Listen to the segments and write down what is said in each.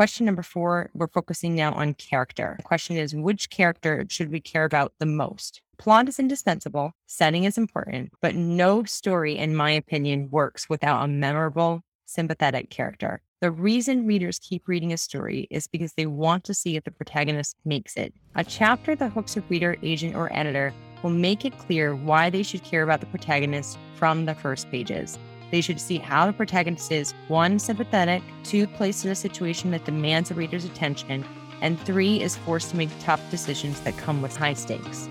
Question number four, we're focusing now on character. The question is, which character should we care about the most? Plot is indispensable, setting is important, but no story, in my opinion, works without a memorable, sympathetic character. The reason readers keep reading a story is because they want to see if the protagonist makes it. A chapter that hooks a reader, agent, or editor will make it clear why they should care about the protagonist from the first pages. They should see how the protagonist is one, sympathetic, two, placed in a situation that demands a reader's attention, and three, is forced to make tough decisions that come with high stakes.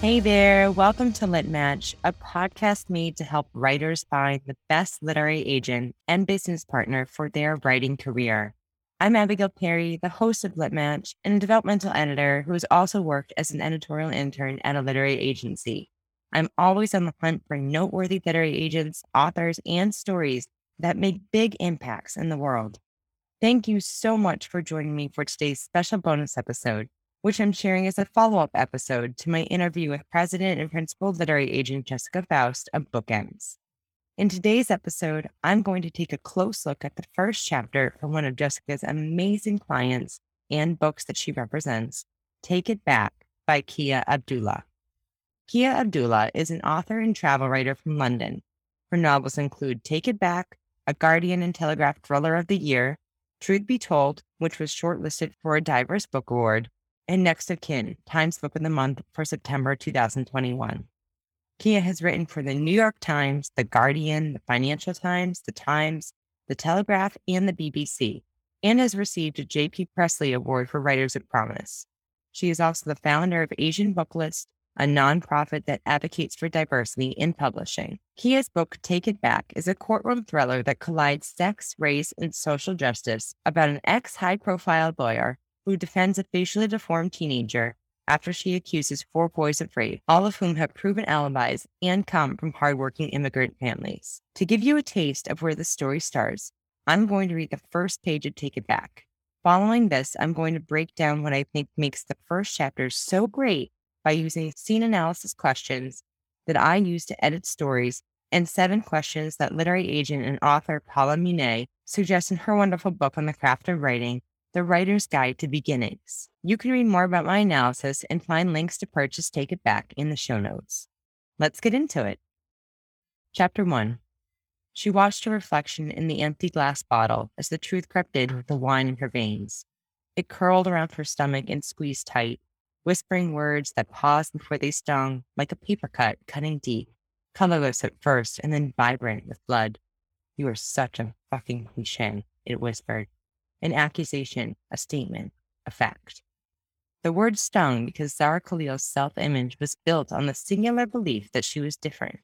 Hey there, welcome to Lit Match, a podcast made to help writers find the best literary agent and business partner for their writing career. I'm Abigail Perry, the host of Lit Match and a developmental editor who has also worked as an editorial intern at a literary agency. I'm always on the hunt for noteworthy literary agents, authors, and stories that make big impacts in the world. Thank you so much for joining me for today's special bonus episode, which I'm sharing as a follow up episode to my interview with President and Principal Literary Agent Jessica Faust of Bookends. In today's episode, I'm going to take a close look at the first chapter from one of Jessica's amazing clients and books that she represents, Take It Back by Kia Abdullah. Kia Abdullah is an author and travel writer from London. Her novels include Take It Back, a Guardian and Telegraph Thriller of the Year, Truth Be Told, which was shortlisted for a Diverse Book Award, and Next of Kin, Times Book of the Month for September 2021. Kia has written for the New York Times, The Guardian, the Financial Times, The Times, The Telegraph, and the BBC, and has received a J.P. Pressly Award for Writers of Promise. She is also the founder of Asian Booklist, a nonprofit that advocates for diversity in publishing. Kia's book, Take It Back, is a courtroom thriller that collides sex, race, and social justice about an ex high profile lawyer who defends a facially deformed teenager after she accuses four boys of rape, all of whom have proven alibis and come from hardworking immigrant families. To give you a taste of where the story starts, I'm going to read the first page of Take It Back. Following this, I'm going to break down what I think makes the first chapter so great by using scene analysis questions that I use to edit stories and seven questions that literary agent and author Paula Munier suggests in her wonderful book on the craft of writing, The Writer's Guide to Beginnings. You can read more about my analysis and find links to purchase Take It Back in the show notes. Let's get into it. Chapter 1 She watched her reflection in the empty glass bottle as the truth crept in with the wine in her veins. It curled around her stomach and squeezed tight, whispering words that paused before they stung, like a paper cut cutting deep, colorless at first and then vibrant with blood. You are such a fucking cliche, it whispered. An accusation, a statement, a fact. The word stung because Zara Kaleel's self image was built on the singular belief that she was different.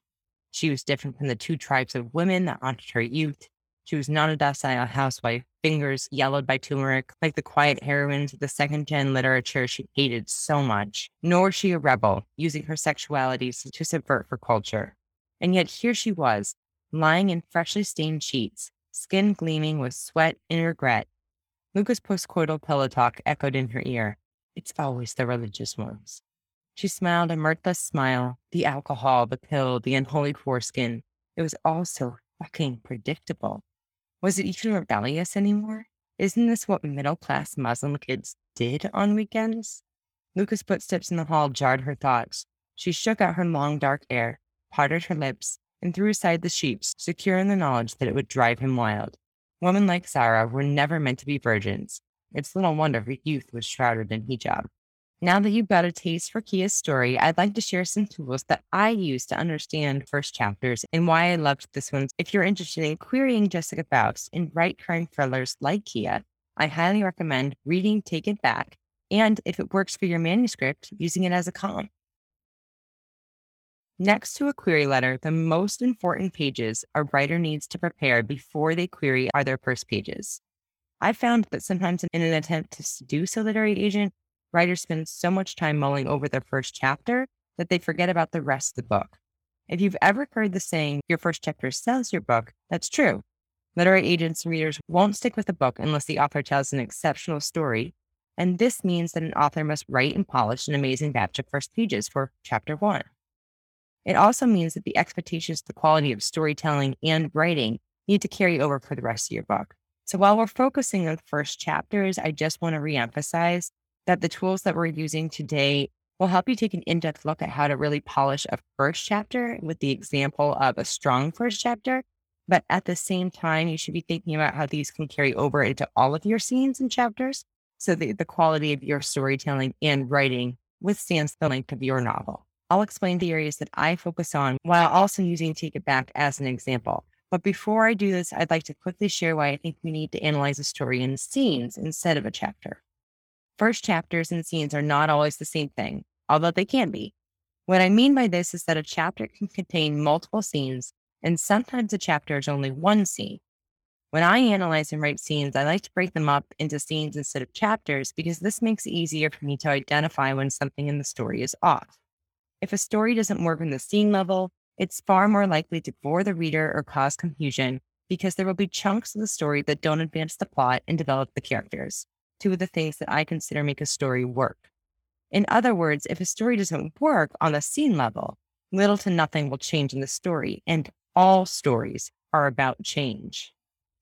She was different from the two tribes of women that haunted her youth. She was not a docile housewife, fingers yellowed by turmeric, like the quiet heroines of the second gen literature she hated so much. Nor was she a rebel, using her sexuality to subvert her culture. And yet here she was, lying in freshly stained sheets, skin gleaming with sweat and regret. Luca's postcoital pillow talk echoed in her ear. It's always the religious ones. She smiled a mirthless smile. The alcohol, the pill, the unholy foreskin. It was all so fucking predictable. Was it even rebellious anymore? Isn't this what middle class Muslim kids did on weekends? Luca's footsteps in the hall jarred her thoughts. She shook out her long dark hair, parted her lips, and threw aside the sheets, secure in the knowledge that it would drive him wild. Women like Zara were never meant to be virgins, it's little wonder her youth was shrouded in hijab. Now that you've got a taste for Kia's story, I'd like to share some tools that I use to understand first chapters and why I loved this one. If you're interested in querying Jessica Faust and write crime thrillers like Kia, I highly recommend reading Take It Back, and if it works for your manuscript, using it as a column. Next to a query letter, the most important pages a writer needs to prepare before they query are their first pages. I found that sometimes in an attempt to seduce a literary agent, writers spend so much time mulling over their first chapter that they forget about the rest of the book. If you've ever heard the saying, your first chapter sells your book, that's true. Literary agents and readers won't stick with a book unless the author tells an exceptional story, And this means that an author must write and polish an amazing batch of first pages for chapter one. It also means that the expectations, the quality of storytelling and writing need to carry over for the rest of your book. So while we're focusing on first chapters, I just want to reemphasize that the tools that we're using today will help you take an in depth look at how to really polish a first chapter with the example of a strong first chapter. But at the same time, you should be thinking about how these can carry over into all of your scenes and chapters so that the quality of your storytelling and writing withstands the length of your novel. I'll explain the areas that I focus on while also using Take It Back as an example. But before I do this, I'd like to quickly share why I think we need to analyze a story in scenes instead of a chapter. First chapters and scenes are not always the same thing, although they can be. What I mean by this is that a chapter can contain multiple scenes, and sometimes a chapter is only one scene. When I analyze and write scenes, I like to break them up into scenes instead of chapters because this makes it easier for me to identify when something in the story is off. If a story doesn't work in the scene level, it's far more likely to bore the reader or cause confusion because there will be chunks of the story that don't advance the plot and develop the characters, two of the things that I consider make a story work. In other words, if a story doesn't work on the scene level, little to nothing will change in the story, and all stories are about change.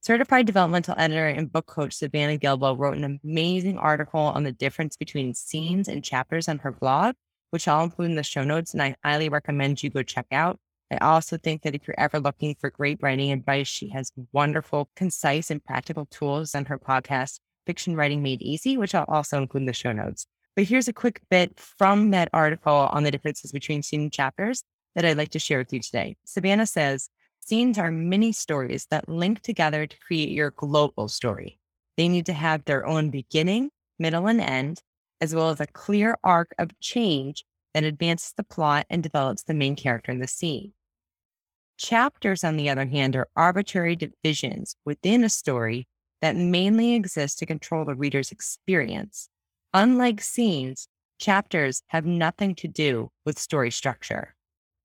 Certified developmental editor and book coach Savannah Gilbo wrote an amazing article on the difference between scenes and chapters on her blog which I'll include in the show notes. And I highly recommend you go check out. I also think that if you're ever looking for great writing advice, she has wonderful, concise, and practical tools on her podcast, Fiction Writing Made Easy, which I'll also include in the show notes. But here's a quick bit from that article on the differences between scene and chapters that I'd like to share with you today. Savannah says, Scenes are mini stories that link together to create your global story. They need to have their own beginning, middle, and end, as well as a clear arc of change that advances the plot and develops the main character in the scene. Chapters, on the other hand, are arbitrary divisions within a story that mainly exist to control the reader's experience. Unlike scenes, chapters have nothing to do with story structure.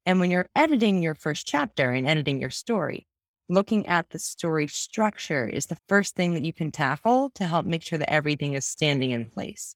And when you're editing your first chapter and editing your story, looking at the story structure is the first thing that you can tackle to help make sure that everything is standing in place.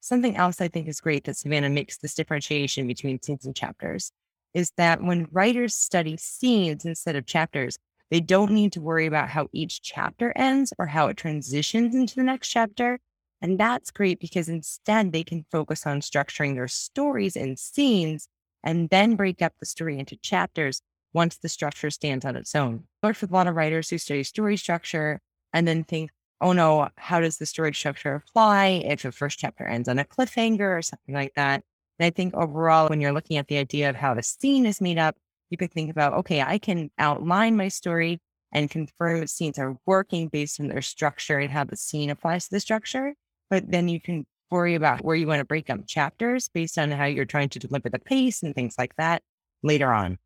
Something else I think is great that Savannah makes this differentiation between scenes and chapters is that when writers study scenes instead of chapters, they don't need to worry about how each chapter ends or how it transitions into the next chapter. And that's great because instead they can focus on structuring their stories and scenes and then break up the story into chapters once the structure stands on its own. I worked with a lot of writers who study story structure and then think, oh no, how does the story structure apply if the first chapter ends on a cliffhanger or something like that? And I think overall, when you're looking at the idea of how the scene is made up, you could think about, okay, I can outline my story and confirm that scenes are working based on their structure and how the scene applies to the structure. But then you can worry about where you want to break up chapters based on how you're trying to deliver the pace and things like that later on.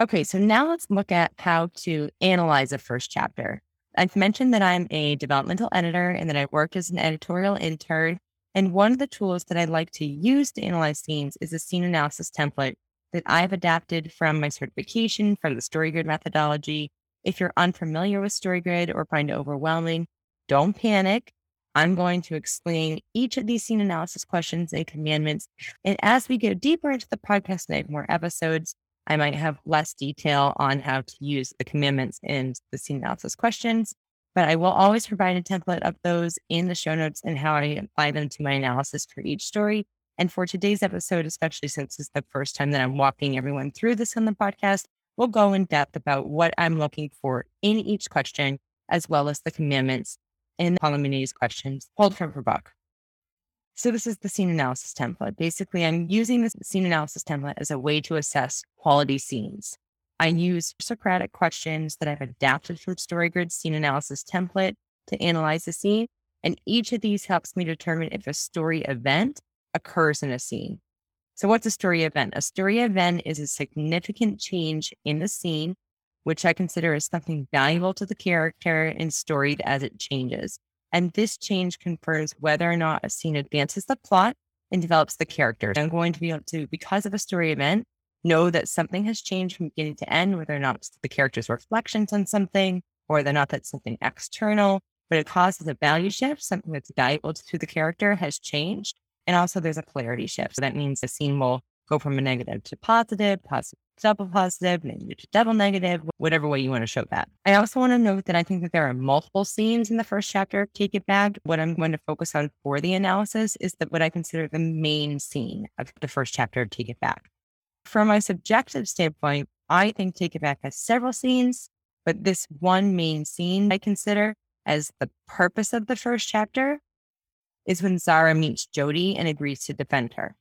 Okay, so now let's look at how to analyze a first chapter. I've mentioned that I'm a developmental editor and that I work as an editorial intern. And one of the tools that I like to use to analyze scenes is a scene analysis template that I've adapted from my certification from the StoryGrid methodology. If you're unfamiliar with StoryGrid or find it overwhelming, don't panic. I'm going to explain each of these scene analysis questions and commandments. And as we go deeper into the podcast and I have more episodes, I might have less detail on how to use the commandments in the scene analysis questions, but I will always provide a template of those in the show notes and how I apply them to my analysis for each story. And for today's episode, especially since it's the first time that I'm walking everyone through this on the podcast, we'll go in depth about what I'm looking for in each question, as well as the commandments in Paula Munier's questions pulled from her book. So this is the scene analysis template. Basically, I'm using this scene analysis template as a way to assess quality scenes. I use Socratic questions that I've adapted from StoryGrid scene analysis template to analyze the scene. And each of these helps me determine if a story event occurs in a scene. So what's a story event? A story event is a significant change in the scene, which I consider as something valuable to the character and story as it changes. And this change confers whether or not a scene advances the plot and develops the characters. I'm going to be able to, because of a story event, know that something has changed from beginning to end, whether or not it's the character's reflections on something, or whether or not that's something external. but it causes a value shift, something that's valuable to the character has changed. And also there's a polarity shift. So that means the scene will go from a negative to positive, positive double positive, to double negative, whatever way you want to show that. I also want to note that I think that there are multiple scenes in the first chapter of Take It Back. What I'm going to focus on for the analysis is that what I consider the main scene of the first chapter of Take It Back. From my subjective standpoint, I think Take It Back has several scenes, but this one main scene I consider as the purpose of the first chapter is when Zara meets Jody and agrees to defend her.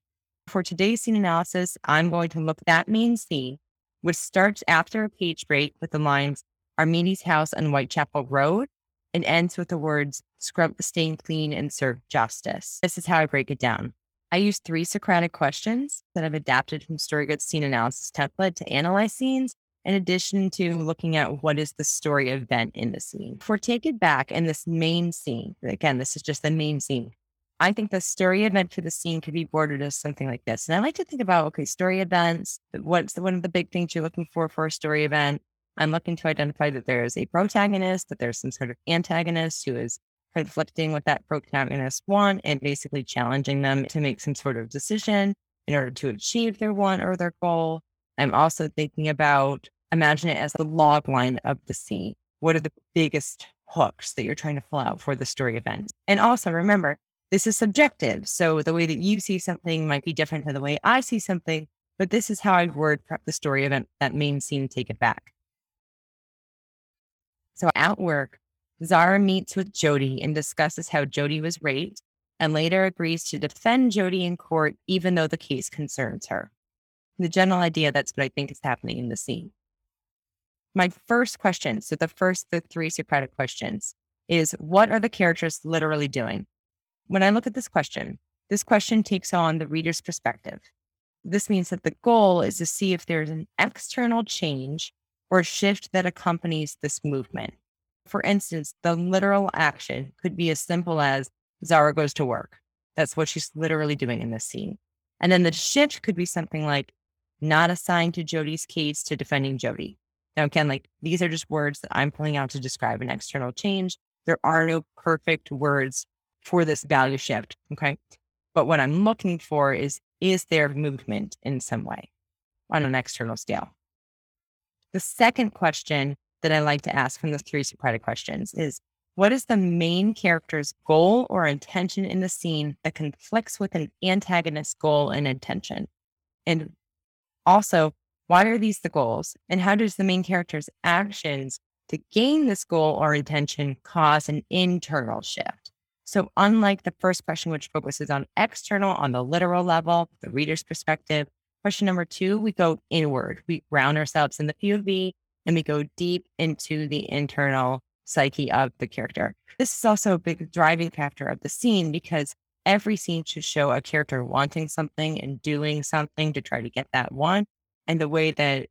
For today's scene analysis, I'm going to look at that main scene, which starts after a page break with the lines Armidi's house on Whitechapel Road and ends with the words scrub the stain clean and serve justice. This is how I break it down. I use three Socratic questions that I've adapted from StoryGrid's scene analysis template to analyze scenes, in addition to looking at what is the story event in the scene. For Take It Back in this main scene, again, this is just the main scene. I think the story event for the scene could be bordered as something like this. And I like to think about, okay, story events. What's the, one of the big things you're looking for for a story event? I'm looking to identify that there is a protagonist, that there's some sort of antagonist who is conflicting with that protagonist want and basically challenging them to make some sort of decision in order to achieve their want or their goal. I'm also thinking about imagine it as the log line of the scene. What are the biggest hooks that you're trying to pull out for the story event? And also remember, this is subjective. So the way that you see something might be different than the way I see something, but this is how I word prep the story event, that main scene, take it back. So at work, Zara meets with Jody and discusses how Jody was raped and later agrees to defend Jody in court, even though the case concerns her. The general idea that's what I think is happening in the scene. My first question, so the first the three Socratic questions, is what are the characters literally doing? When I look at this question, this question takes on the reader's perspective. This means that the goal is to see if there's an external change or shift that accompanies this movement. For instance, the literal action could be as simple as Zara goes to work. That's what she's literally doing in this scene. And then the shift could be something like not assigned to Jody's case to defending Jody. Now, again, like these are just words that I'm pulling out to describe an external change. There are no perfect words for this value shift. Okay. But what I'm looking for is, is there movement in some way on an external scale? The second question that I like to ask from the three Socratic questions is what is the main character's goal or intention in the scene that conflicts with an antagonist's goal and intention? And also, why are these the goals? And how does the main character's actions to gain this goal or intention cause an internal shift? So, unlike the first question, which focuses on external, on the literal level, the reader's perspective, question number two, we go inward. We ground ourselves in the POV and we go deep into the internal psyche of the character. This is also a big driving factor of the scene because every scene should show a character wanting something and doing something to try to get that want. And the way that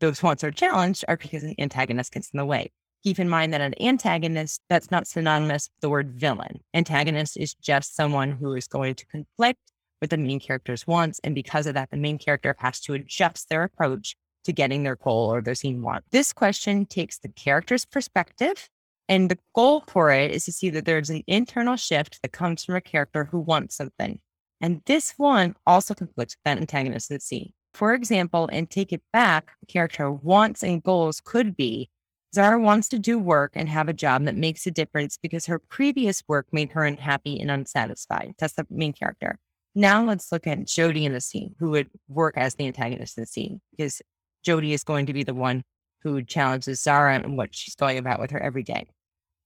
those wants are challenged are because an antagonist gets in the way. Keep in mind that an antagonist, that's not synonymous with the word villain. Antagonist is just someone who is going to conflict with the main character's wants. And because of that, the main character has to adjust their approach to getting their goal or their scene want. This question takes the character's perspective. And the goal for it is to see that there's an internal shift that comes from a character who wants something. And this one also conflicts with that antagonist the scene. For example, and take it back, character wants and goals could be Zara wants to do work and have a job that makes a difference because her previous work made her unhappy and unsatisfied. That's the main character. Now let's look at Jody in the scene, who would work as the antagonist in the scene, because Jody is going to be the one who challenges Zara and what she's going about with her every day.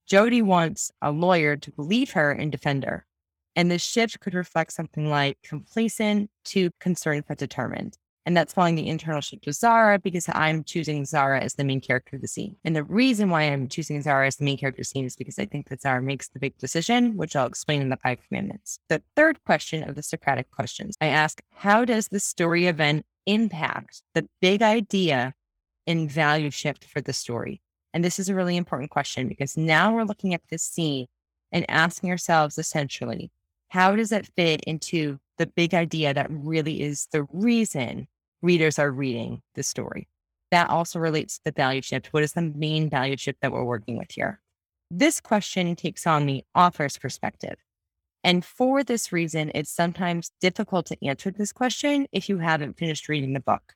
Jody wants a lawyer to believe her and defend her. And this shift could reflect something like complacent to concerned but determined. And that's following the internal shift with Zara because I'm choosing Zara as the main character of the scene. And the reason why I'm choosing Zara as the main character of the scene is because I think that Zara makes the big decision, which I'll explain in the five commandments. The third question of the Socratic questions, I ask, how does the story event impact the big idea and value shift for the story? And this is a really important question because now we're looking at this scene and asking ourselves essentially, how does it fit into the big idea that really is the reason readers are reading the story. That also relates to the value shift. What is the main value shift that we're working with here? This question takes on the author's perspective. And for this reason, it's sometimes difficult to answer this question if you haven't finished reading the book.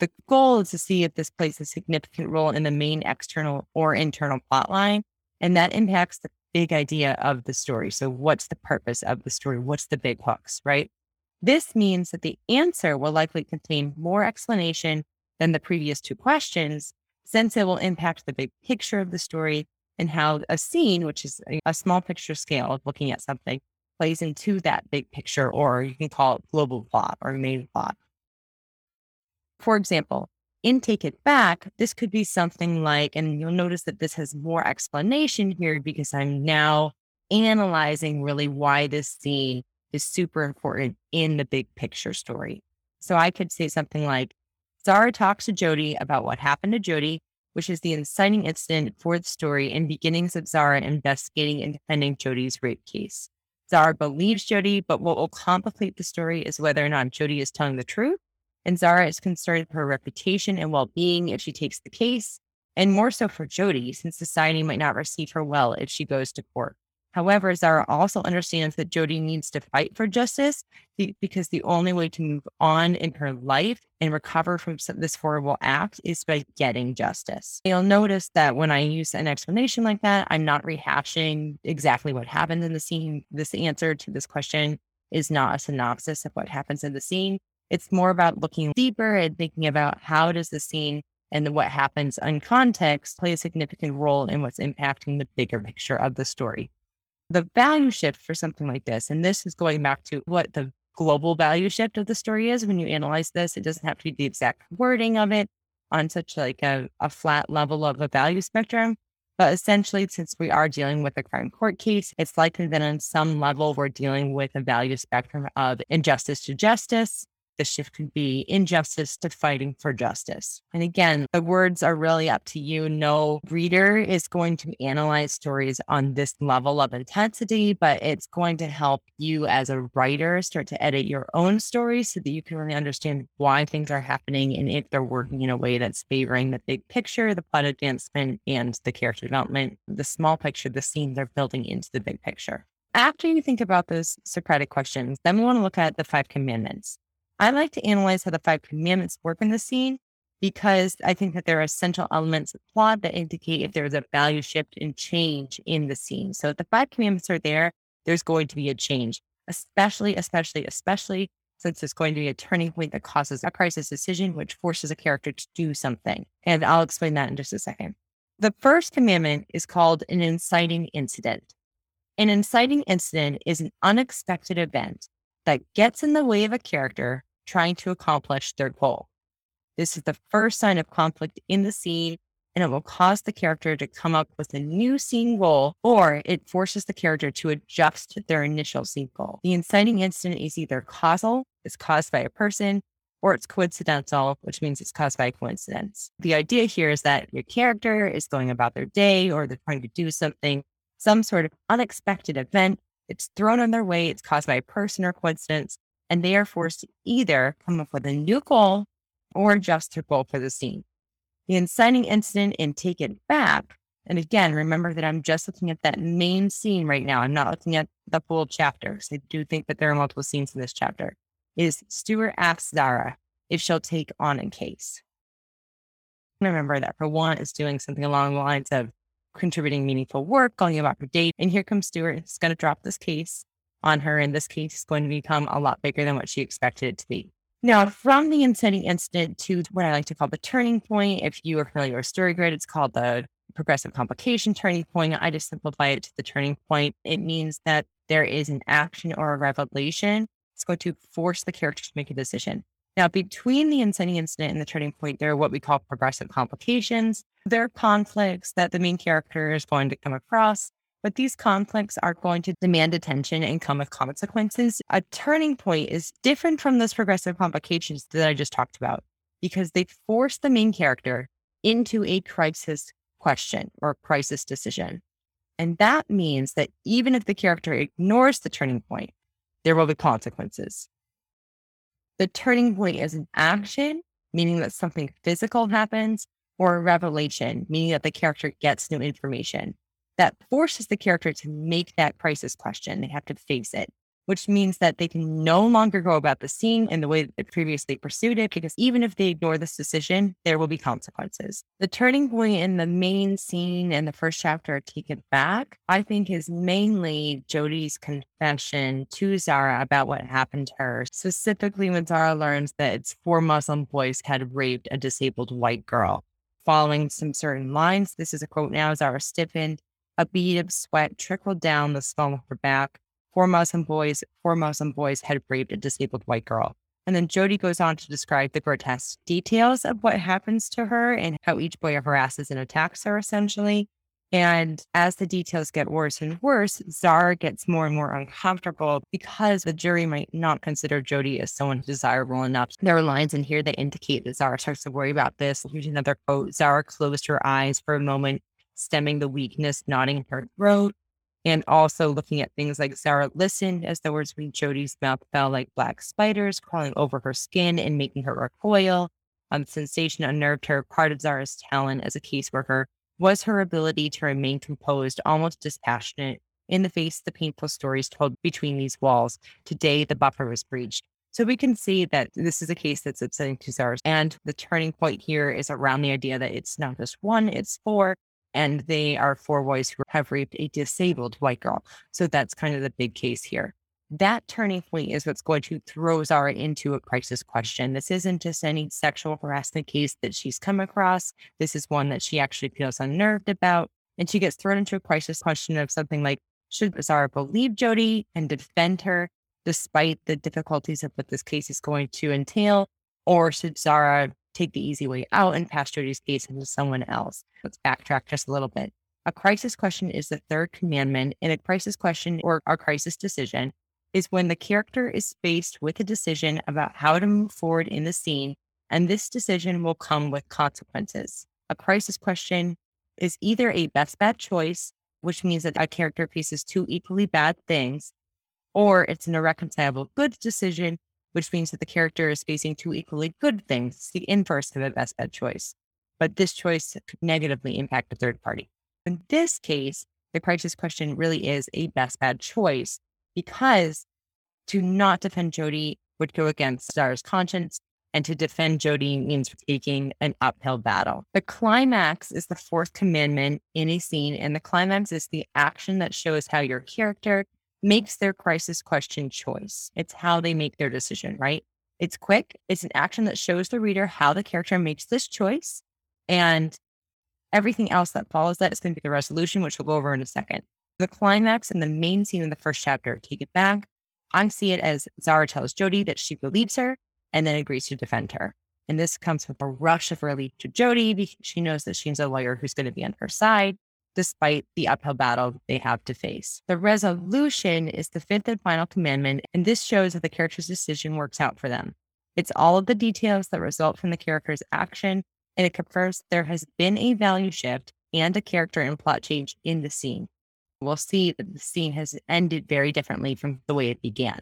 The goal is to see if this plays a significant role in the main external or internal plot line, and that impacts the big idea of the story. So, what's the purpose of the story? What's the big hooks, right? This means that the answer will likely contain more explanation than the previous two questions, since it will impact the big picture of the story and how a scene, which is a, a small picture scale of looking at something, plays into that big picture, or you can call it global plot or main plot. For example, in Take It Back, this could be something like, and you'll notice that this has more explanation here because I'm now analyzing really why this scene is super important in the big picture story. So I could say something like, Zara talks to Jody about what happened to Jody, which is the inciting incident for the story and beginnings of Zara investigating and defending Jody's rape case. Zara believes Jody, but what will complicate the story is whether or not Jody is telling the truth. And Zara is concerned for her reputation and well being if she takes the case, and more so for Jody, since society might not receive her well if she goes to court. However, Zara also understands that Jody needs to fight for justice because the only way to move on in her life and recover from this horrible act is by getting justice. You'll notice that when I use an explanation like that, I'm not rehashing exactly what happened in the scene. This answer to this question is not a synopsis of what happens in the scene. It's more about looking deeper and thinking about how does the scene and what happens in context play a significant role in what's impacting the bigger picture of the story the value shift for something like this, and this is going back to what the global value shift of the story is when you analyze this, it doesn't have to be the exact wording of it on such like a, a flat level of a value spectrum. But essentially, since we are dealing with a crime court case, it's likely that on some level we're dealing with a value spectrum of injustice to justice, the shift could be injustice to fighting for justice. And again, the words are really up to you. No reader is going to analyze stories on this level of intensity, but it's going to help you as a writer start to edit your own stories so that you can really understand why things are happening and if they're working in a way that's favoring the big picture, the plot advancement, and the character development, the small picture, the scene they're building into the big picture. After you think about those Socratic questions, then we want to look at the five commandments. I like to analyze how the five commandments work in the scene because I think that there are essential elements of plot that indicate if there's a value shift and change in the scene. So if the five commandments are there, there's going to be a change, especially, especially, especially since it's going to be a turning point that causes a crisis decision, which forces a character to do something. And I'll explain that in just a second. The first commandment is called an inciting incident. An inciting incident is an unexpected event that gets in the way of a character trying to accomplish their goal. This is the first sign of conflict in the scene, and it will cause the character to come up with a new scene goal, or it forces the character to adjust their initial scene goal. The inciting incident is either causal, it's caused by a person, or it's coincidental, which means it's caused by a coincidence. The idea here is that your character is going about their day or they're trying to do something, some sort of unexpected event. It's thrown on their way, it's caused by a person or coincidence, and they are forced to either come up with a new goal or adjust their goal for the scene. The inciting incident and take it back. And again, remember that I'm just looking at that main scene right now. I'm not looking at the full chapter. So I do think that there are multiple scenes in this chapter. Is Stuart asks Zara if she'll take on a case. Remember that for one is doing something along the lines of contributing meaningful work, calling about her date. And here comes Stuart. He's going to drop this case on her in this case is going to become a lot bigger than what she expected it to be. Now, from the inciting incident to what I like to call the turning point, if you are familiar with StoryGrid, it's called the progressive complication turning point. I just simplify it to the turning point. It means that there is an action or a revelation. It's going to force the character to make a decision. Now, between the inciting incident and the turning point, there are what we call progressive complications. There are conflicts that the main character is going to come across but these conflicts are going to demand attention and come with consequences. A turning point is different from those progressive complications that I just talked about because they force the main character into a crisis question or crisis decision. And that means that even if the character ignores the turning point, there will be consequences. The turning point is an action, meaning that something physical happens, or a revelation, meaning that the character gets new information. That forces the character to make that crisis question. They have to face it which means that they can no longer go about the scene in the way that they previously pursued it, because even if they ignore this decision, there will be consequences. The turning point in the main scene in the first chapter, Take It Back, I think is mainly Jodi's confession to Zara about what happened to her, specifically when Zara learns that its four Muslim boys had raped a disabled white girl. Following some certain lines, this is a quote now Zara stiffened. A bead of sweat trickled down the small of her back four Muslim boys, four Muslim boys had raped a disabled white girl. And then Jody goes on to describe the grotesque details of what happens to her and how each boy harasses and attacks her essentially. And as the details get worse and worse, Zara gets more and more uncomfortable because the jury might not consider Jody as someone desirable enough. There are lines in here that indicate that Zara starts to worry about this. Here's another quote Zara closed her eyes for a moment, stemming the weakness knotting in her throat and also looking at things like Zara listened as the words from Jodi's mouth fell like black spiders crawling over her skin and making her recoil. Um, sensation unnerved her. Part of Zara's talent as a caseworker was her ability to remain composed, almost dispassionate, in the face of the painful stories told between these walls. Today, the buffer was breached. So we can see that this is a case that's upsetting to Zara. And the turning point here is around the idea that it's not just one, it's four and they are four boys who have raped a disabled white girl. So that's kind of the big case here. That turning point is what's going to throw Zara into a crisis question. This isn't just any sexual harassment case that she's come across. This is one that she actually feels unnerved about. And she gets thrown into a crisis question of something like Should Zara believe Jody and defend her despite the difficulties of what this case is going to entail? Or should Zara take the easy way out and pass Jodi's case into someone else. Let's backtrack just a little bit. A crisis question is the third commandment, and a crisis question or a crisis decision is when the character is faced with a decision about how to move forward in the scene, and this decision will come with consequences. A crisis question is either a best bad choice, which means that a character faces two equally bad things, or it's an irreconcilable good decision, which means that the character is facing two equally good things, it's the inverse of a best bad choice. But this choice could negatively impact a third party. In this case, the crisis question really is a best bad choice because to not defend Jody would go against Zara's conscience, and to defend Jody means taking an uphill battle. The climax is the fourth commandment in a scene, and the climax is the action that shows how your character makes their crisis question choice. It's how they make their decision, right? It's quick. It's an action that shows the reader how the character makes this choice. And everything else that follows that is going to be the resolution, which we'll go over in a second. The climax and the main scene in the first chapter, take it back. I see it as Zara tells Jody that she believes her and then agrees to defend her. And this comes with a rush of relief to Jody because she knows that she's a lawyer who's going to be on her side despite the uphill battle they have to face. The resolution is the fifth and final commandment, and this shows that the character's decision works out for them. It's all of the details that result from the character's action, and it confirms there has been a value shift and a character and plot change in the scene. We'll see that the scene has ended very differently from the way it began.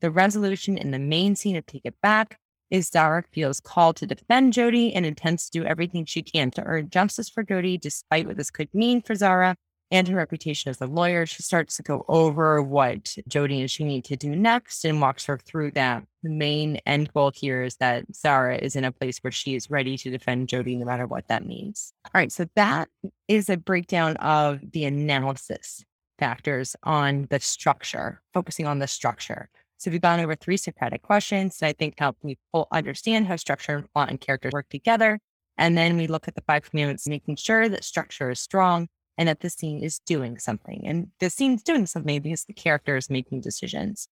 The resolution in the main scene of Take It Back is Zara feels called to defend Jody and intends to do everything she can to earn justice for Jody, despite what this could mean for Zara and her reputation as a lawyer. She starts to go over what Jody and she need to do next and walks her through that. The main end goal here is that Zara is in a place where she is ready to defend Jody, no matter what that means. All right, so that is a breakdown of the analysis factors on the structure, focusing on the structure. So we've gone over three Socratic questions that I think help people understand how structure, plot, and characters work together. And then we look at the five commandments, making sure that structure is strong and that the scene is doing something. And the scene's doing something because the character is making decisions.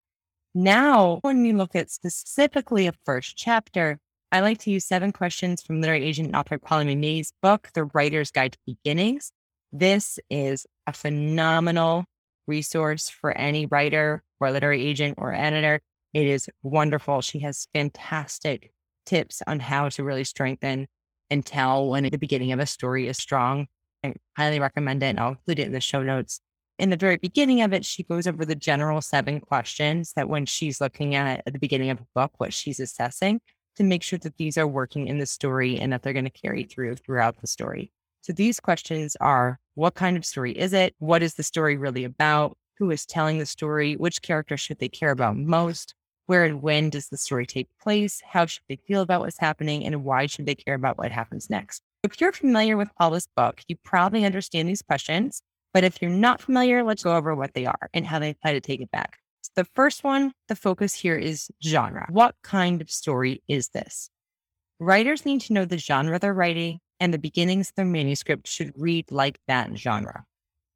Now, when we look at specifically a first chapter, I like to use seven questions from literary agent and author Paula Munier's book, The Writer's Guide to Beginnings. This is a phenomenal resource for any writer or literary agent or editor. It is wonderful. She has fantastic tips on how to really strengthen and tell when the beginning of a story is strong. I highly recommend it. I'll include it in the show notes. In the very beginning of it, she goes over the general seven questions that when she's looking at at the beginning of a book, what she's assessing to make sure that these are working in the story and that they're going to carry through throughout the story. So these questions are What kind of story is it? What is the story really about? Who is telling the story? Which character should they care about most? Where and when does the story take place? How should they feel about what's happening? And why should they care about what happens next? If you're familiar with Paula's book, you probably understand these questions. But if you're not familiar, let's go over what they are and how they apply to take it back. So the first one, the focus here is genre. What kind of story is this? Writers need to know the genre they're writing, and the beginnings of their manuscript should read like that genre.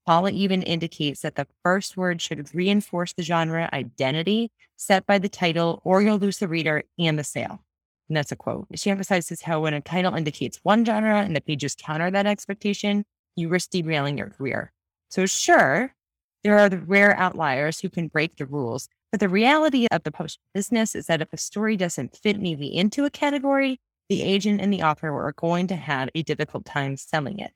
Paula even indicates that the first word should reinforce the genre identity set by the title, or you'll lose the reader and the sale. And that's a quote. She emphasizes how when a title indicates one genre and the pages counter that expectation, you risk derailing your career. So, sure, there are the rare outliers who can break the rules, but the reality of the post business is that if a story doesn't fit neatly into a category, the agent and the author are going to have a difficult time selling it.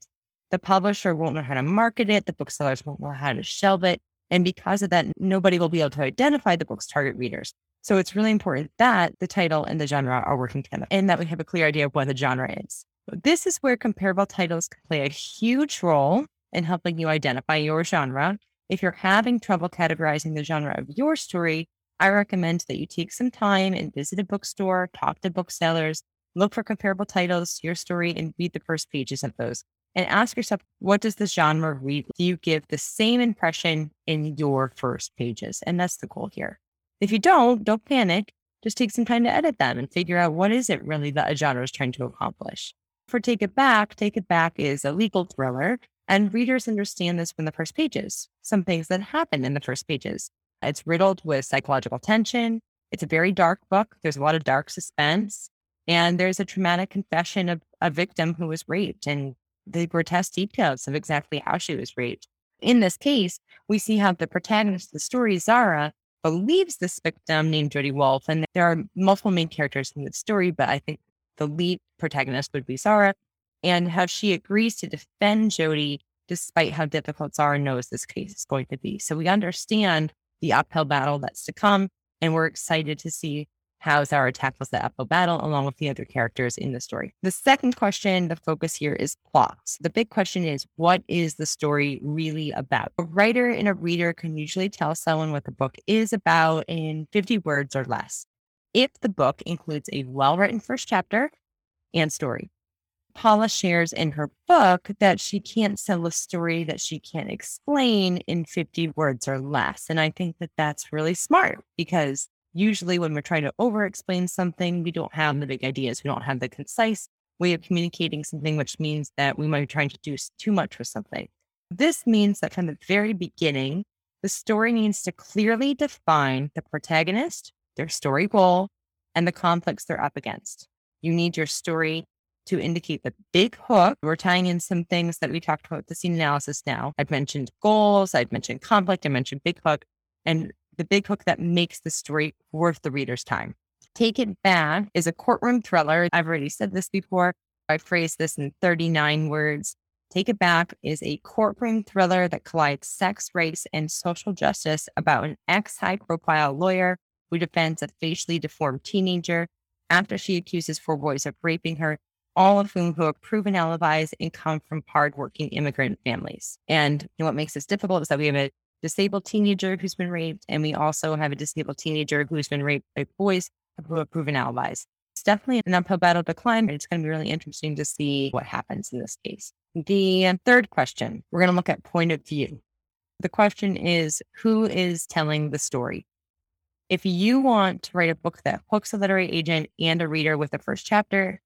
The publisher won't know how to market it, the booksellers won't know how to shelve it. And because of that, nobody will be able to identify the book's target readers. So it's really important that the title and the genre are working together and that we have a clear idea of what the genre is. This is where comparable titles can play a huge role in helping you identify your genre. If you're having trouble categorizing the genre of your story, I recommend that you take some time and visit a bookstore, talk to booksellers, look for comparable titles to your story, and read the first pages of those. And ask yourself, what does the genre read? Do you give the same impression in your first pages? And that's the goal here. If you don't, don't panic. Just take some time to edit them and figure out what is it really that a genre is trying to accomplish. For Take It Back, Take It Back is a legal thriller, and readers understand this from the first pages, some things that happen in the first pages. It's riddled with psychological tension. It's a very dark book. There's a lot of dark suspense. And there's a traumatic confession of a victim who was raped and the grotesque details of exactly how she was raped. In this case, we see how the protagonist of the story, Zara, believes this victim named Jody Wolf. And there are multiple main characters in the story, but I think the lead protagonist would be Zara, and how she agrees to defend Jody despite how difficult Zara knows this case is going to be. So we understand the uphill battle that's to come, and we're excited to see how Zara tackles the uphill battle along with the other characters in the story. The second question, the focus here is plots. The big question is what is the story really about? A writer and a reader can usually tell someone what the book is about in 50 words or less. If the book includes a well written first chapter and story, Paula shares in her book that she can't sell a story that she can't explain in 50 words or less. And I think that that's really smart because usually when we're trying to over explain something, we don't have the big ideas. We don't have the concise way of communicating something, which means that we might be trying to do too much with something. This means that from the very beginning, the story needs to clearly define the protagonist, their story goal, and the conflicts they're up against. You need your story to indicate the big hook. We're tying in some things that we talked about the scene analysis now. I've mentioned goals, I've mentioned conflict, I mentioned big hook. And the big hook that makes the story worth the reader's time. Take It Back is a courtroom thriller. I've already said this before. I phrased this in 39 words. Take It Back is a courtroom thriller that collides sex, race, and social justice about an ex high profile lawyer who defends a facially deformed teenager after she accuses four boys of raping her, all of whom who have proven alibis and come from hardworking immigrant families. And you know, what makes this difficult is that we have a disabled teenager who's been raped, and we also have a disabled teenager who's been raped by boys who have proven alibis. It's definitely an uphill battle to climb. It's going to be really interesting to see what happens in this case. The third question, we're going to look at point of view. The question is who is telling the story? If you want to write a book that hooks a literary agent and a reader with the first chapter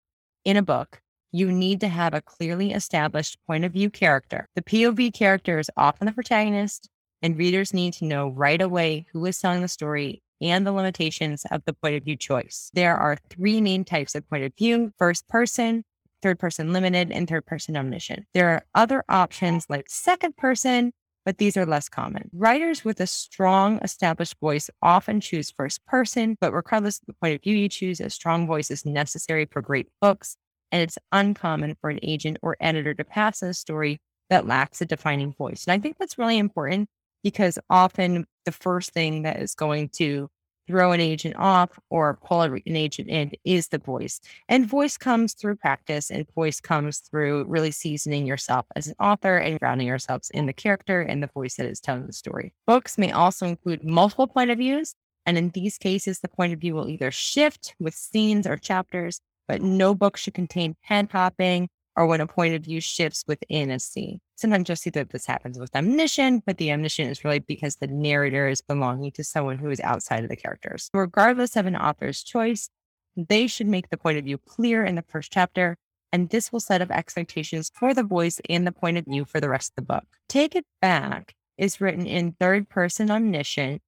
in a book, you need to have a clearly established point of view character. The POV character is often the protagonist, and readers need to know right away who is telling the story and the limitations of the point of view choice. There are three main types of point of view first person, third person limited, and third person omniscient. There are other options like second person, but these are less common. Writers with a strong established voice often choose first person, but regardless of the point of view you choose, a strong voice is necessary for great books. And it's uncommon for an agent or editor to pass a story that lacks a defining voice. And I think that's really important because often the first thing that is going to throw an agent off or pull an agent in is the voice. And voice comes through practice and voice comes through really seasoning yourself as an author and grounding yourselves in the character and the voice that is telling the story. Books may also include multiple point of views. And in these cases, the point of view will either shift with scenes or chapters, but no book should contain pen hopping or when a point of view shifts within a scene. Sometimes you'll see that this happens with omniscient, but the omniscient is really because the narrator is belonging to someone who is outside of the characters. Regardless of an author's choice, they should make the point of view clear in the first chapter, and this will set up expectations for the voice and the point of view for the rest of the book. Take It Back is written in third person omniscient,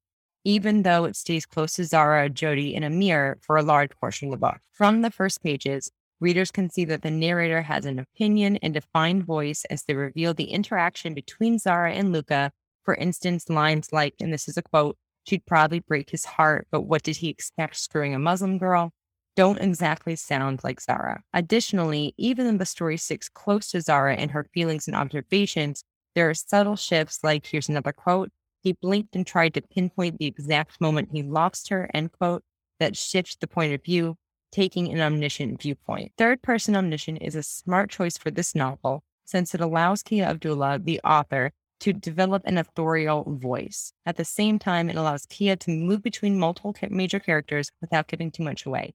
even though it stays close to Zara, Jody, and Amir for a large portion of the book. From the first pages, Readers can see that the narrator has an opinion and defined voice as they reveal the interaction between Zara and Luca. For instance, lines like, and this is a quote, she'd probably break his heart, but what did he expect screwing a Muslim girl? Don't exactly sound like Zara. Additionally, even though the story sticks close to Zara and her feelings and observations, there are subtle shifts, like here's another quote. He blinked and tried to pinpoint the exact moment he lost her, end quote, that shifts the point of view taking an omniscient viewpoint. Third person omniscient is a smart choice for this novel since it allows Kia Abdullah, the author, to develop an authorial voice. At the same time, it allows Kia to move between multiple major characters without giving too much away.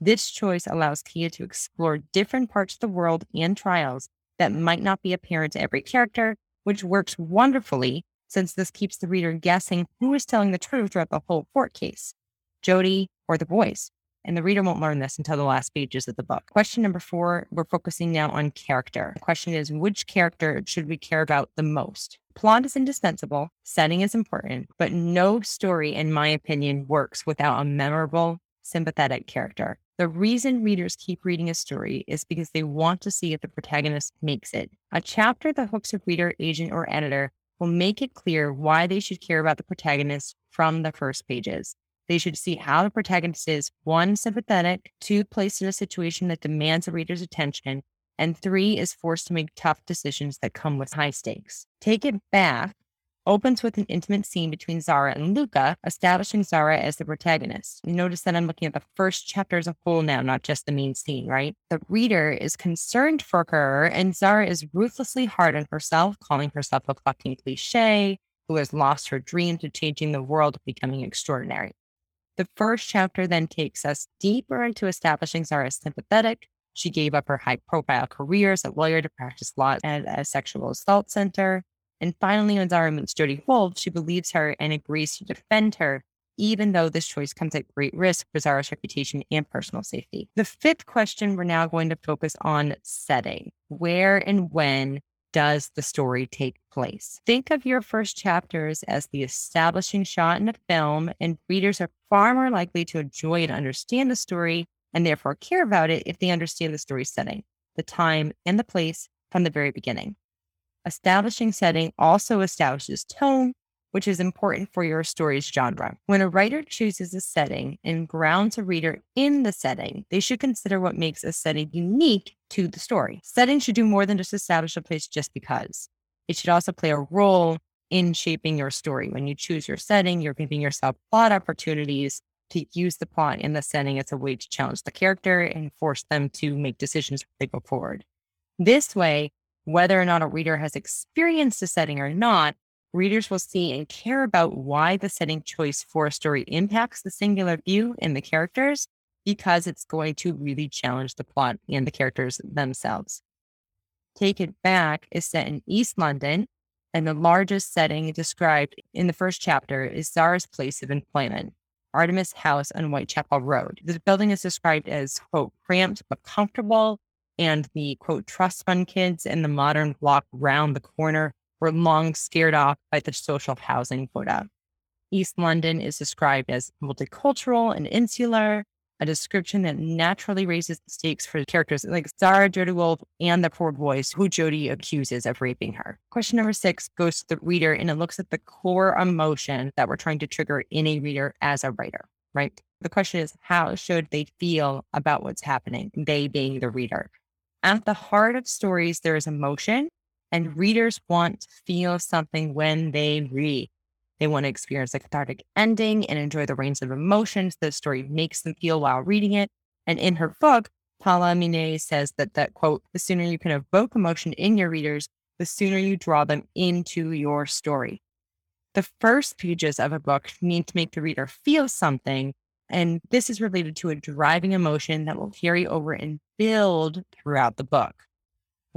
This choice allows Kia to explore different parts of the world and trials that might not be apparent to every character, which works wonderfully since this keeps the reader guessing who is telling the truth throughout the whole court case Jody or the boys and the reader won't learn this until the last pages of the book. Question number four, we're focusing now on character. The question is which character should we care about the most? Plot is indispensable, setting is important, but no story, in my opinion, works without a memorable, sympathetic character. The reason readers keep reading a story is because they want to see if the protagonist makes it. A chapter that hooks a reader, agent, or editor will make it clear why they should care about the protagonist from the first pages. They should see how the protagonist is one, sympathetic, two, placed in a situation that demands a reader's attention, and three, is forced to make tough decisions that come with high stakes. Take It Back opens with an intimate scene between Zara and Luca, establishing Zara as the protagonist. You notice that I'm looking at the first chapter as a whole now, not just the main scene, right? The reader is concerned for her, and Zara is ruthlessly hard on herself, calling herself a fucking cliche who has lost her dream to changing the world, becoming extraordinary. The first chapter then takes us deeper into establishing Zara as sympathetic. She gave up her high profile career as a lawyer to practice law at a sexual assault center. And finally, when Zara meets Jody Wolf, she believes her and agrees to defend her, even though this choice comes at great risk for Zara's reputation and personal safety. The fifth question, we're now going to focus on setting. Where and when does the story take place? Think of your first chapters as the establishing shot in a film, and readers are far more likely to enjoy and understand the story and therefore care about it if they understand the story setting, the time, and the place from the very beginning. Establishing setting also establishes tone, which is important for your story's genre. When a writer chooses a setting and grounds a reader in the setting, they should consider what makes a setting unique to the story. Setting should do more than just establish a place just because. It should also play a role in shaping your story. When you choose your setting, you're giving yourself plot opportunities to use the plot in the setting as a way to challenge the character and force them to make decisions as they go forward. This way, whether or not a reader has experienced a setting or not, readers will see and care about why the setting choice for a story impacts the singular view and the characters because it's going to really challenge the plot and the characters themselves. Take It Back is set in East London, and the largest setting described in the first chapter is Zara's place of employment, Artemis House on Whitechapel Road. The building is described as, quote, cramped but comfortable, and the, quote, trust fund kids in the modern block round the corner were long scared off by the social housing quota. East London is described as multicultural and insular, a description that naturally raises the stakes for characters like Zara, Jody Wolf, and the poor boys who Jody accuses of raping her. Question number six goes to the reader and it looks at the core emotion that we're trying to trigger in a reader as a writer, right? The question is, how should they feel about what's happening? They being the reader. At the heart of stories, there is emotion and readers want to feel something when they read. They want to experience a cathartic ending and enjoy the range of emotions the story makes them feel while reading it. And in her book, Paula Munier says that that quote, the sooner you can evoke emotion in your readers, the sooner you draw them into your story. The first pages of a book need to make the reader feel something. And this is related to a driving emotion that will carry over and build throughout the book.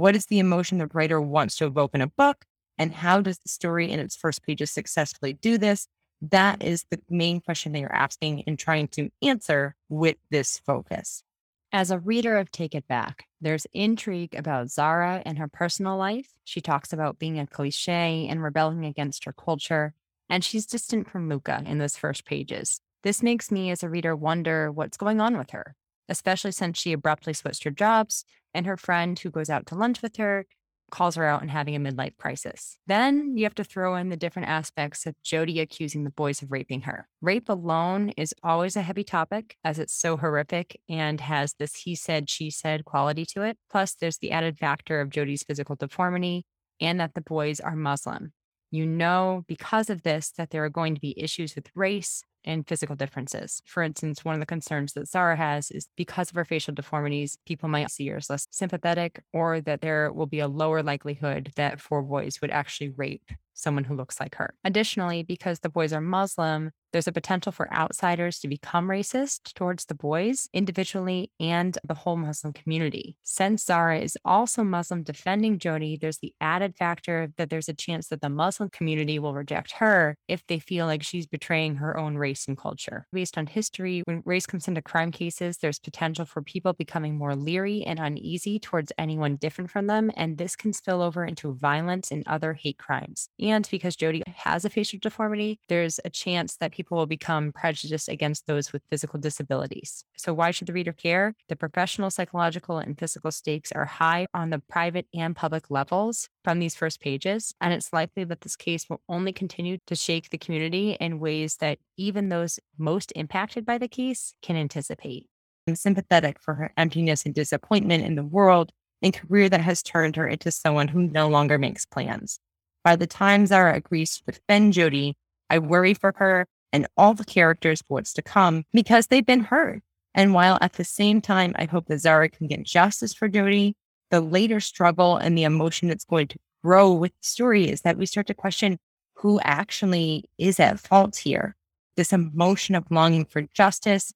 What is the emotion the writer wants to evoke in a book? And how does the story in its first pages successfully do this? That is the main question they are asking and trying to answer with this focus. As a reader of Take It Back, there's intrigue about Zara and her personal life. She talks about being a cliche and rebelling against her culture, and she's distant from Luca in those first pages. This makes me, as a reader, wonder what's going on with her, especially since she abruptly switched her jobs and her friend who goes out to lunch with her calls her out and having a midlife crisis. Then you have to throw in the different aspects of Jody accusing the boys of raping her. Rape alone is always a heavy topic as it's so horrific and has this he said, she said quality to it. Plus, there's the added factor of Jody's physical deformity and that the boys are Muslim. You know, because of this, that there are going to be issues with race, and physical differences. For instance, one of the concerns that Zara has is because of her facial deformities, people might see her as less sympathetic, or that there will be a lower likelihood that four boys would actually rape someone who looks like her. Additionally, because the boys are Muslim, there's a potential for outsiders to become racist towards the boys individually and the whole Muslim community. Since Zara is also Muslim defending Jody, there's the added factor that there's a chance that the Muslim community will reject her if they feel like she's betraying her own race and culture. Based on history, when race comes into crime cases, there's potential for people becoming more leery and uneasy towards anyone different from them, and this can spill over into violence and other hate crimes. And because Jody has a facial deformity, there's a chance that people will become prejudiced against those with physical disabilities. So, why should the reader care? The professional, psychological, and physical stakes are high on the private and public levels from these first pages. And it's likely that this case will only continue to shake the community in ways that even those most impacted by the case can anticipate. I'm sympathetic for her emptiness and disappointment in the world and career that has turned her into someone who no longer makes plans. By the time Zara agrees to defend Jody, I worry for her and all the characters for what's to come because they've been hurt. And while at the same time, I hope that Zara can get justice for Jody, the later struggle and the emotion that's going to grow with the story is that we start to question who actually is at fault here. This emotion of longing for justice,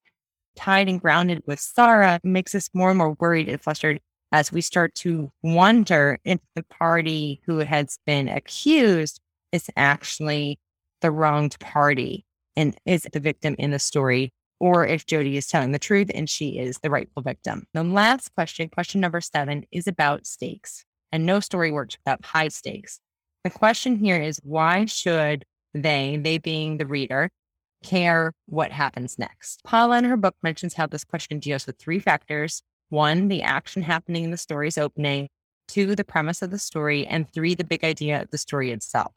tied and grounded with Zara, makes us more and more worried and flustered as we start to wonder if the party who has been accused is actually the wronged party and is the victim in the story, or if Jody is telling the truth and she is the rightful victim. The last question, question number seven, is about stakes. And no story works without high stakes. The question here is why should they, they being the reader, care what happens next? Paula in her book mentions how this question deals with three factors one, the action happening in the story's opening, two, the premise of the story, and three, the big idea of the story itself.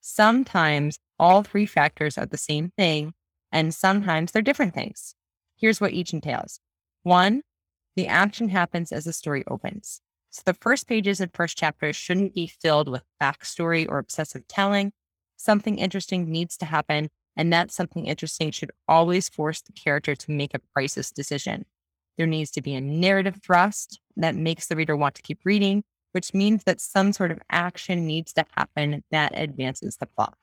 Sometimes all three factors are the same thing, and sometimes they're different things. Here's what each entails. One, the action happens as the story opens. So the first pages and first chapters shouldn't be filled with backstory or obsessive telling. Something interesting needs to happen, and that something interesting should always force the character to make a crisis decision. There needs to be a narrative thrust that makes the reader want to keep reading, which means that some sort of action needs to happen that advances the plot.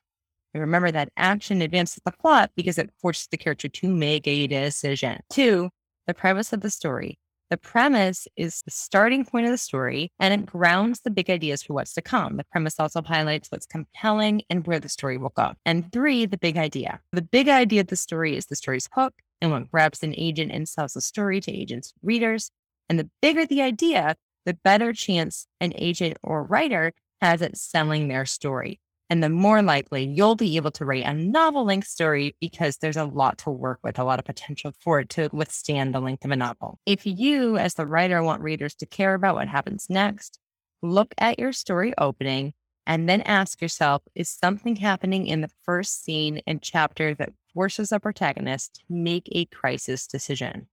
Remember that action advances the plot because it forces the character to make a decision. Two, the premise of the story. The premise is the starting point of the story and it grounds the big ideas for what's to come. The premise also highlights what's compelling and where the story will go. And three, the big idea. The big idea of the story is the story's hook and what grabs an agent and sells the story to agents' readers. And the bigger the idea, the better chance an agent or writer has at selling their story. And the more likely you'll be able to write a novel length story because there's a lot to work with, a lot of potential for it to withstand the length of a novel. If you, as the writer, want readers to care about what happens next, look at your story opening and then ask yourself is something happening in the first scene and chapter that forces a protagonist to make a crisis decision.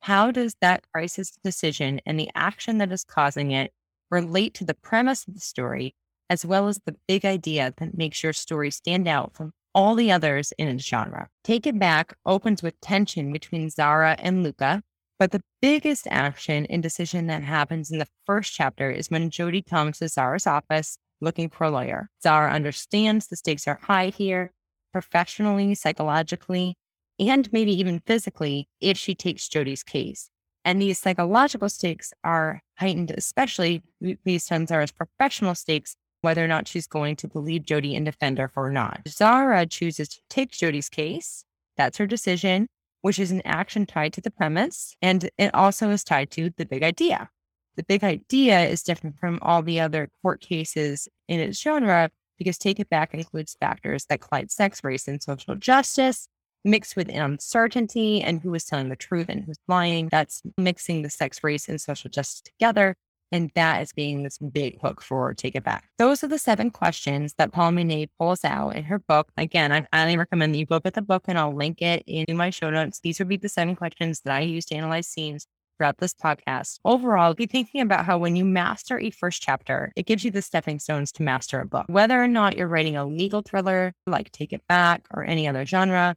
How does that crisis decision and the action that is causing it relate to the premise of the story, as well as the big idea that makes your story stand out from all the others in its genre. Take It Back opens with tension between Zara and Luca, but the biggest action and decision that happens in the first chapter is when Jody comes to Zara's office looking for a lawyer. Zara understands the stakes are high here, professionally, psychologically, and maybe even physically, if she takes Jody's case. And these psychological stakes are heightened, especially based on Zara's professional stakes, whether or not she's going to believe Jody and defend her or not. Zara chooses to take Jody's case. That's her decision which is an action tied to the premise. And it also is tied to the big idea. The big idea is different from all the other court cases in its genre because Take It Back includes factors that collide sex, race, and social justice, mixed with uncertainty and who is telling the truth and who's lying. That's mixing the sex, race, and social justice together and that is being this big hook for Take It Back. Those are the seven questions that Paula Munier pulls out in her book. Again, I highly recommend that you look at the book and I'll link it in my show notes. These would be the seven questions that I use to analyze scenes throughout this podcast. Overall, be thinking about how when you master a first chapter, it gives you the stepping stones to master a book. Whether or not you're writing a legal thriller like Take It Back or any other genre,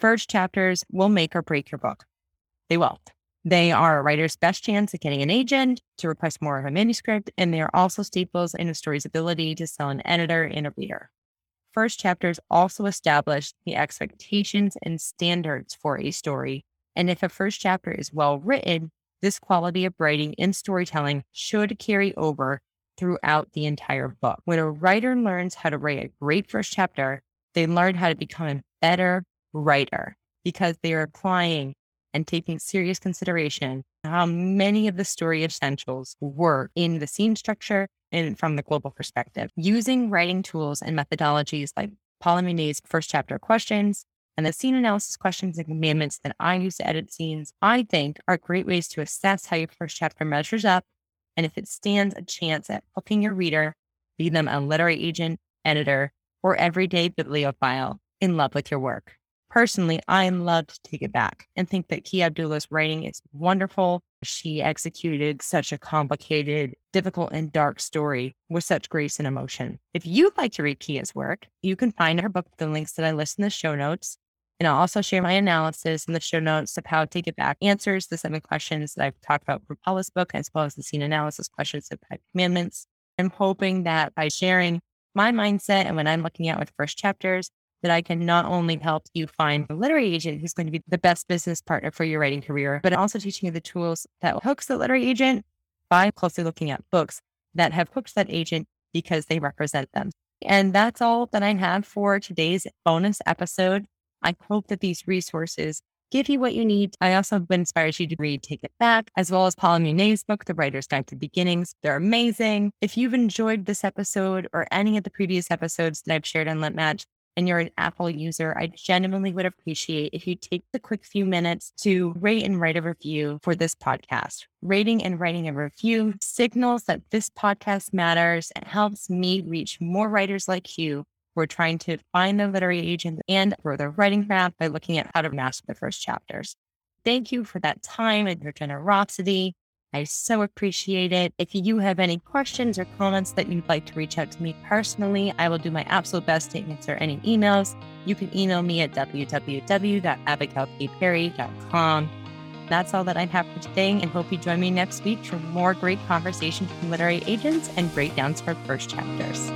first chapters will make or break your book. They will. They are a writer's best chance at getting an agent to request more of a manuscript, and they are also staples in a story's ability to sell an editor and a reader. First chapters also establish the expectations and standards for a story. And if a first chapter is well written, this quality of writing and storytelling should carry over throughout the entire book. When a writer learns how to write a great first chapter, they learn how to become a better writer because they are applying and taking serious consideration how many of the story essentials work in the scene structure and from the global perspective. Using writing tools and methodologies like Paula Munier's first chapter questions and the scene analysis questions and commandments that I use to edit scenes, I think are great ways to assess how your first chapter measures up and if it stands a chance at hooking your reader, be them a literary agent, editor, or everyday bibliophile in love with your work. Personally, I am loved to take it back and think that Kia Abdullah's writing is wonderful. She executed such a complicated, difficult, and dark story with such grace and emotion. If you'd like to read Kia's work, you can find her book the links that I list in the show notes. And I'll also share my analysis in the show notes of how Take It Back answers the seven questions that I've talked about from Paula's book, as well as the scene analysis questions of Five Commandments. I'm hoping that by sharing my mindset and when I'm looking at with first chapters, that I can not only help you find a literary agent who's going to be the best business partner for your writing career, but also teaching you the tools that hooks the literary agent by closely looking at books that have hooked that agent because they represent them. And that's all that I have for today's bonus episode. I hope that these resources give you what you need. I also have inspired you to read Take It Back, as well as Paula Munier's book, The Writer's Guide to Beginnings. They're amazing. If you've enjoyed this episode or any of the previous episodes that I've shared on Lit Match, and you're an Apple user, I genuinely would appreciate if you take the quick few minutes to rate and write a review for this podcast. Rating and writing a review signals that this podcast matters and helps me reach more writers like you who are trying to find the literary agent and grow their writing craft by looking at how to master the first chapters. Thank you for that time and your generosity. I so appreciate it. If you have any questions or comments that you'd like to reach out to me personally, I will do my absolute best to answer any emails. You can email me at www.abigailpperry.com. That's all that I have for today, and hope you join me next week for more great conversations from literary agents and breakdowns for first chapters.